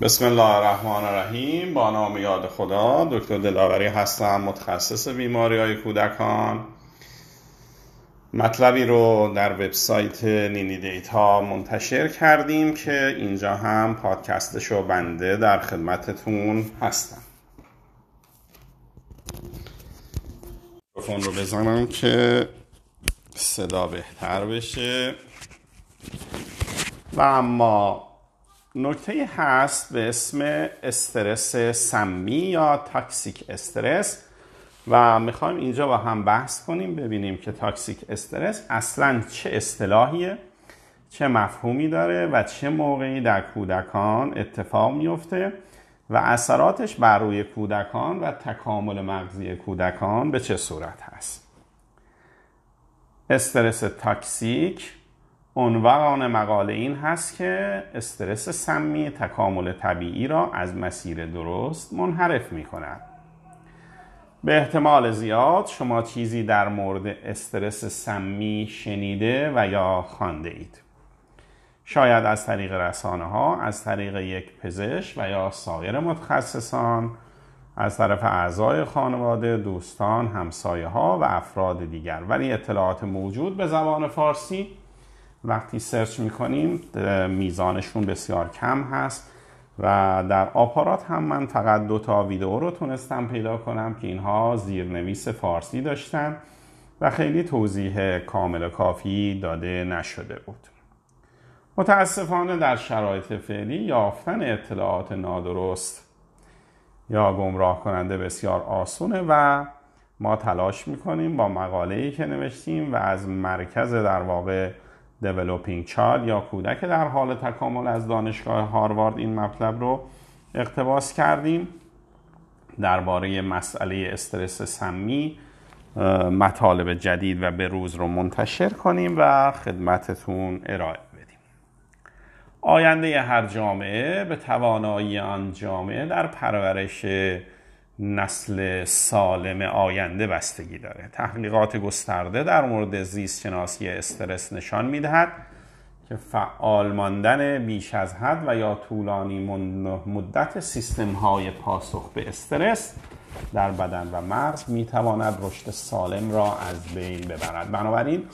بسم الله الرحمن الرحیم. با نام یاد خدا دکتر دلاوری هستم متخصص بیماری های کودکان. مطلبی رو در وبسایت نینی دیتا منتشر کردیم که اینجا هم پادکستش و بنده در خدمتتون هستم. میکروفون رو بزنم که صدا بهتر بشه. و اما نکته هست به اسم استرس سمی یا toxic stress و می‌خوایم اینجا با هم بحث کنیم ببینیم که toxic stress اصلا چه اصطلاحیه چه مفهومی داره و چه موقعی در کودکان اتفاق میفته و اثراتش بر روی کودکان و تکامل مغزی کودکان به چه صورت هست. استرس تاکسیک عنوان مقاله این هست که استرس سمی تکامل طبیعی را از مسیر درست منحرف می کند. به احتمال زیاد شما چیزی در مورد استرس سمی شنیده و یا خوانده اید. شاید از طریق رسانه ها، از طریق یک پزشک و یا سایر متخصصان، از طرف اعضای خانواده، دوستان، همسایه ها و افراد دیگر ولی اطلاعات موجود به زبان فارسی وقتی سرچ می‌کنیم میزانشون بسیار کم هست و در آپارات هم من فقط دو تا ویدئو رو تونستم پیدا کنم که اینها زیرنویس فارسی داشتن و خیلی توضیح کامل کافی داده نشده بود. متاسفانه در شرایط فعلی یافتن اطلاعات نادرست یا گمراه کننده بسیار آسونه و ما تلاش می‌کنیم با مقاله‌ای که نوشتیم و از مرکز در واقع دیولوپینگ چال یا کودک. در حال تکامل از دانشگاه هاروارد این مطلب رو اقتباس کردیم. درباره مسئله استرس سمی مطالب جدید و به روز رو منتشر کنیم و خدمتتون ارائه بدیم. آینده هر جامعه به توانایی آن جامعه در پرورش نسل سالم آینده بستگی داره. تحقیقات گسترده در مورد زیست شناسی استرس نشان می‌دهد که فعال ماندن بیش از حد و یا طولانی مدت سیستم های پاسخ به استرس در بدن و مغز می‌تواند رشد سالم را از بین ببرد. بنابراین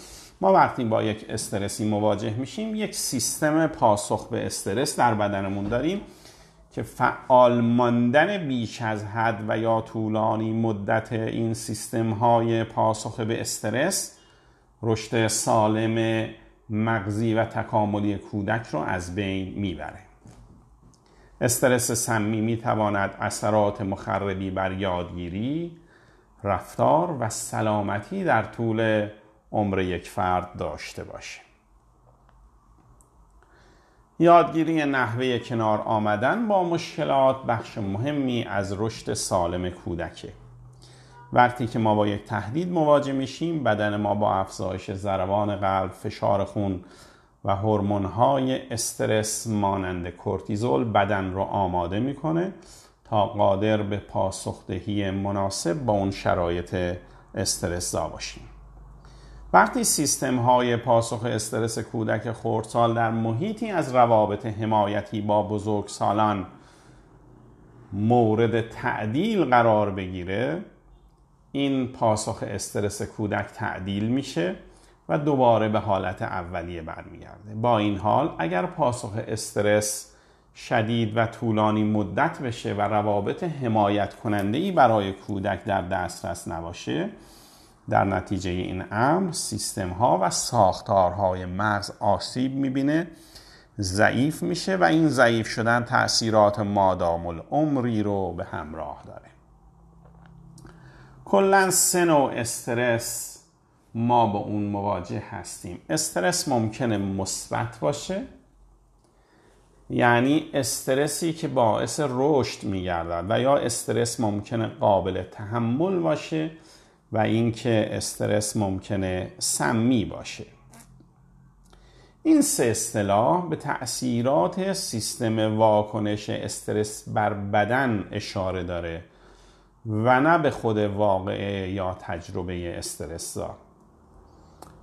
ما وقتی با یک استرسی مواجه میشیم یک سیستم پاسخ به استرس در بدنمون داریم. که فعال ماندن بیش از حد و یا طولانی مدت این سیستم های پاسخ به استرس رشد سالم مغزی و تکاملی کودک رو از بین می‌بره. استرس سمی می‌تواند اثرات مخربی بر یادگیری رفتار و سلامتی در طول عمر یک فرد داشته باشه یادگیری نحوه کنار آمدن با مشکلات بخش مهمی از رشد سالم کودکه. وقتی که ما با یک تهدید مواجه میشیم بدن ما با افزایش ضربان قلب فشار خون و هورمون‌های استرس مانند کورتیزول بدن رو آماده می‌کنه تا قادر به پاسخدهی مناسب با اون شرایط استرس باشیم. وقتی سیستم های پاسخ استرس کودک خردسال در محیطی از روابط حمایتی با بزرگسالان مورد تعدیل قرار بگیره این پاسخ استرس کودک تعدیل میشه و دوباره به حالت اولیه برمیگرده. با این حال اگر پاسخ استرس شدید و طولانی مدت بشه و روابط حمایت کننده ای برای کودک در دسترس نباشه در نتیجه این امر سیستم ها و ساختارهای مغز آسیب می‌بینه ضعیف میشه و این ضعیف شدن تاثیرات مادام العمری رو به همراه داره. کلا سه نوع استرس ما با اون مواجه هستیم. استرس ممکنه مثبت باشه یعنی استرسی که باعث رشد میگردد و یا استرس ممکنه قابل تحمل باشه و اینکه استرس ممکنه سمی باشه. این سه اصطلاح به تأثیرات سیستم واکنش استرس بر بدن اشاره داره و نه به خود واقعه یا تجربه استرس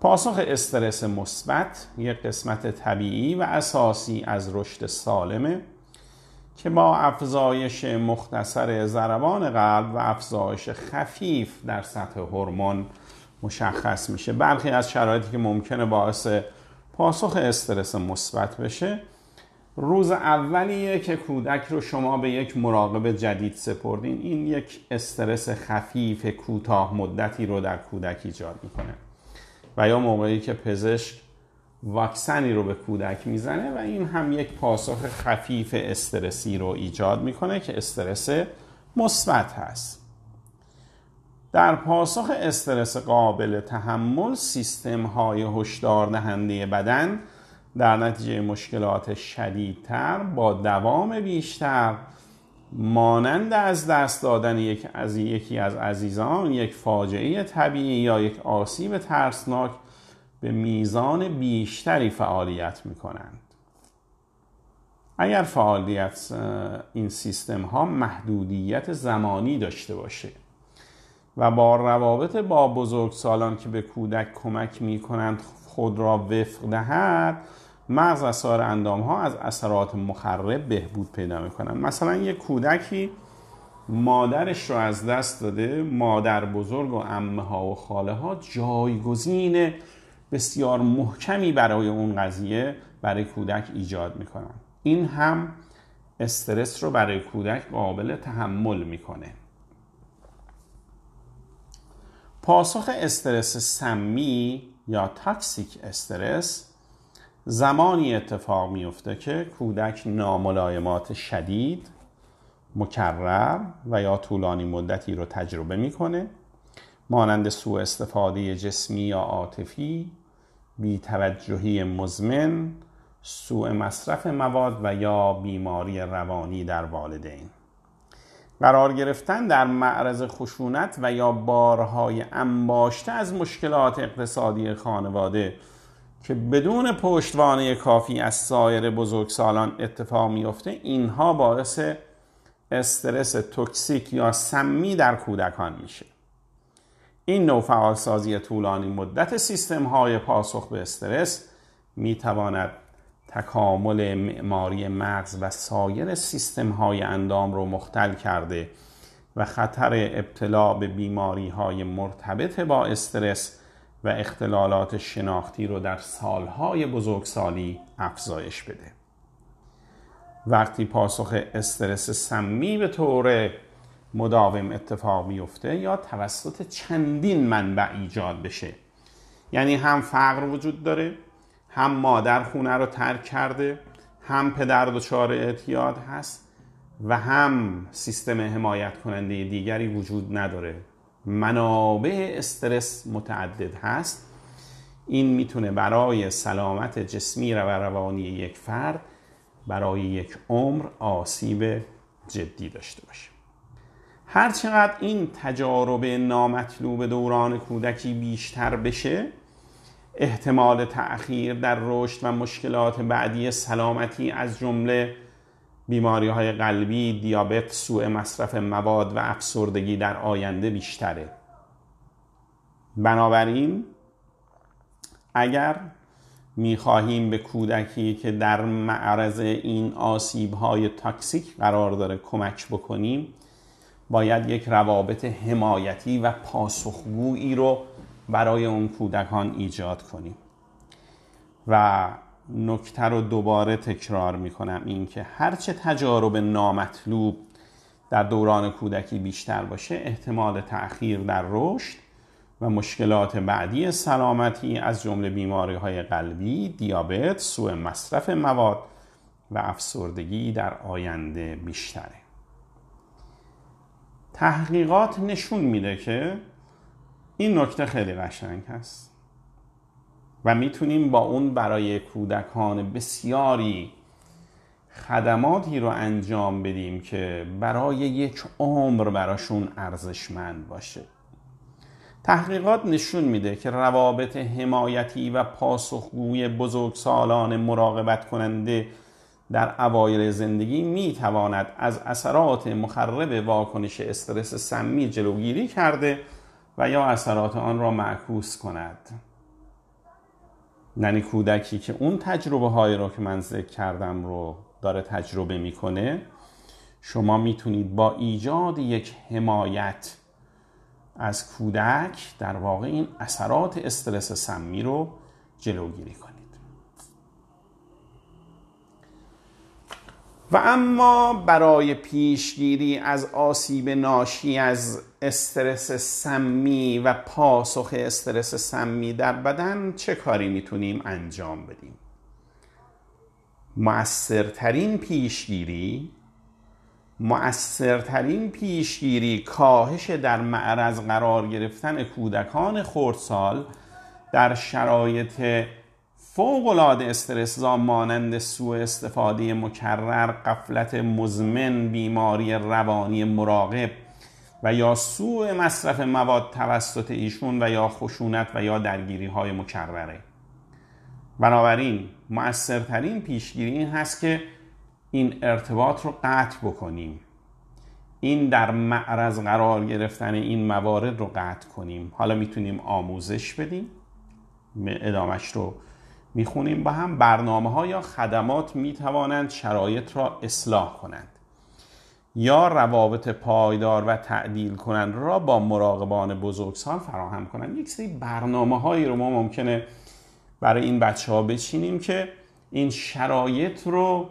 پاسخ استرس مثبت یک قسمت طبیعی و اساسی از رشد سالمه. که با افزایش مختصر ضربان قلب و افزایش خفیف در سطح هورمون مشخص میشه. برخی از شرایطی که ممکنه باعث پاسخ استرس مثبت بشه روز اولیه که کودک رو شما به یک مراقب جدید سپردین این یک استرس خفیف کوتاه مدتی رو در کودک ایجاد می‌کنه. و یا موقعی که پزشک واکسنی رو به کودک می‌زنه و این هم یک پاسخ خفیف استرسی رو ایجاد می‌کنه که استرس مثبت هست. در پاسخ استرس قابل تحمل سیستم های هشدار دهنده بدن در نتیجه مشکلات شدیدتر با دوام بیشتر مانند از دست دادن یک از یکی از عزیزان یک فاجعه طبیعی یا یک آسیب ترسناک به میزان بیشتری فعالیت می کنند. اگر فعالیت این سیستم ها محدودیت زمانی داشته باشه و با روابط با بزرگسالان که به کودک کمک می کنند خود را وفق دهد مغز و سایر اندام ها از اثرات مخرب بهبود پیدا می کنند مثلا یک کودکی مادرش رو از دست داده مادر بزرگ و امه ها و خاله ها جایگزین بسیار محکمی برای اون قضیه برای کودک ایجاد می‌کنن. این هم استرس رو برای کودک قابل تحمل می‌کنه. پاسخ استرس سمی یا تاکسیک استرس زمانی اتفاق میفته که کودک ناملایمات شدید مکرر و یا طولانی مدتی رو تجربه می‌کنه. مانند سوء استفاده جسمی یا عاطفی بیتوجهی مزمن سوء مصرف مواد و یا بیماری روانی در والدین. قرار گرفتن در معرض خشونت و یا بارهای انباشته از مشکلات اقتصادی خانواده که بدون پشتوانه کافی از سایر بزرگسالان اتفاق میفته اینها باعث استرس توکسیک یا سمی در کودکان میشه. این نوع فعالسازی طولانی مدت سیستم های پاسخ به استرس می تواند تکامل معماری مغز و سایر سیستم های اندام رو مختل کرده و خطر ابتلا به بیماری های مرتبط با استرس و اختلالات شناختی رو در سالهای بزرگسالی افزایش بده. وقتی پاسخ استرس سمی به طور مداوم اتفاق میفته یا توسط چندین منبع ایجاد بشه. یعنی هم فقر وجود داره هم مادر خونه رو ترک کرده هم پدر دچار اعتیاد هست و هم سیستم حمایت کننده دیگری وجود نداره. منابع استرس متعدد هست. این می‌تونه برای سلامت جسمی و روانی یک فرد برای یک عمر آسیب جدی داشته باشه. هرچقدر این تجارب نامطلوب دوران کودکی بیشتر بشه احتمال تأخیر در رشد و مشکلات بعدی سلامتی از جمله بیماری های قلبی، دیابت، سوء مصرف مواد و افسردگی در آینده بیشتره. بنابراین اگر می‌خواهیم به کودکی که در معرض این آسیب های تاکسیک قرار داره کمک بکنیم باید یک روابط حمایتی و پاسخگویی رو برای اون کودکان ایجاد کنیم. و نکته رو دوباره تکرار می‌کنم این که هرچه تجارب نامطلوب در دوران کودکی بیشتر باشه احتمال تأخیر در رشد و مشکلات بعدی سلامتی از جمله بیماری های قلبی، دیابت، سوء مصرف مواد و افسردگی در آینده بیشتره. تحقیقات نشون میده که این نکته خیلی قشنگ هست. و می‌تونیم با اون برای کودکان بسیاری خدماتی رو انجام بدیم که برای یک عمر براشون ارزشمند باشه. تحقیقات نشون میده که روابط حمایتی و پاسخگوی بزرگسالان مراقبت کننده در اوایل زندگی می تواند از اثرات مخرب واکنش استرس سمی جلوگیری کرده و یا اثرات آن را معکوس کند. یعنی کودکی که اون تجربه های رو که من ذکر کردم رو داره تجربه می‌کنه شما می‌تونید با ایجاد یک حمایت از کودک در واقع این اثرات استرس سمی رو جلوگیری کنید. و اما برای پیشگیری از آسیب ناشی از استرس سمی و پاسخ استرس سمی در بدن چه کاری می‌تونیم انجام بدیم؟ مؤثرترین پیشگیری مؤثرترین پیشگیری کاهش در معرض قرار گرفتن کودکان خردسال در شرایط فوقالعاده استرسزا مانند سوء استفاده مکرر قفلت مزمن بیماری روانی مراقب و یا سوء مصرف مواد توسط ایشون و یا خشونت و یا درگیری های مکرره. بنابراین مؤثرترین پیشگیری این هست که این ارتباط رو قطع بکنیم. این در معرض قرار گرفتن این موارد رو قطع کنیم. حالا می‌تونیم آموزش بدیم. ادامش رو می‌خونیم با هم برنامه ها یا خدمات می‌توانند شرایط را اصلاح کنند. یا روابط پایدار و تعدیل کنند را با مراقبان بزرگسال فراهم کنند. یک سری برنامه هایی رو ما ممکنه برای این بچه ها بچینیم که این شرایط رو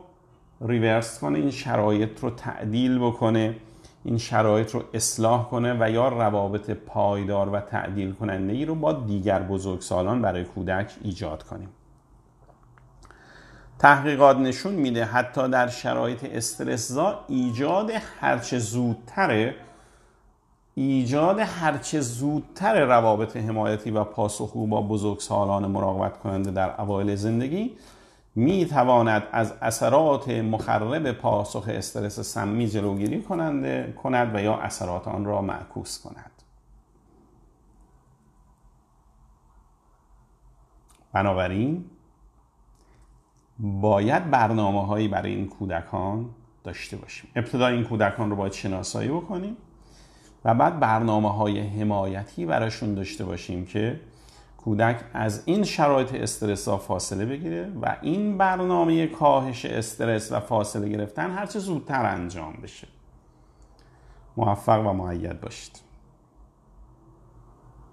ریورس کنه این شرایط رو تعدیل بکنه این شرایط رو اصلاح کنه و یا روابط پایدار و تعدیل کننده ای رو با دیگر بزرگسالان برای کودک ایجاد کنیم. تحقیقات نشون میده حتی در شرایط استرسزا ایجاد هرچه زودتره ایجاد هرچه زودتر روابط حمایتی و پاسخگو با بزرگسالان مراقبت کننده در اوایل زندگی می تواند از اثرات مخرب پاسخ استرس سمی جلوگیری کننده کند و یا اثرات آن را معکوس کند. بنابراین باید برنامه هایی برای این کودکان داشته باشیم. ابتدا این کودکان رو باید شناسایی بکنیم و بعد برنامه های حمایتی براشون داشته باشیم که کودک از این شرایط استرس ها فاصله بگیره و این برنامه کاهش استرس و فاصله گرفتن هرچه زودتر انجام بشه. موفق و معید باشید.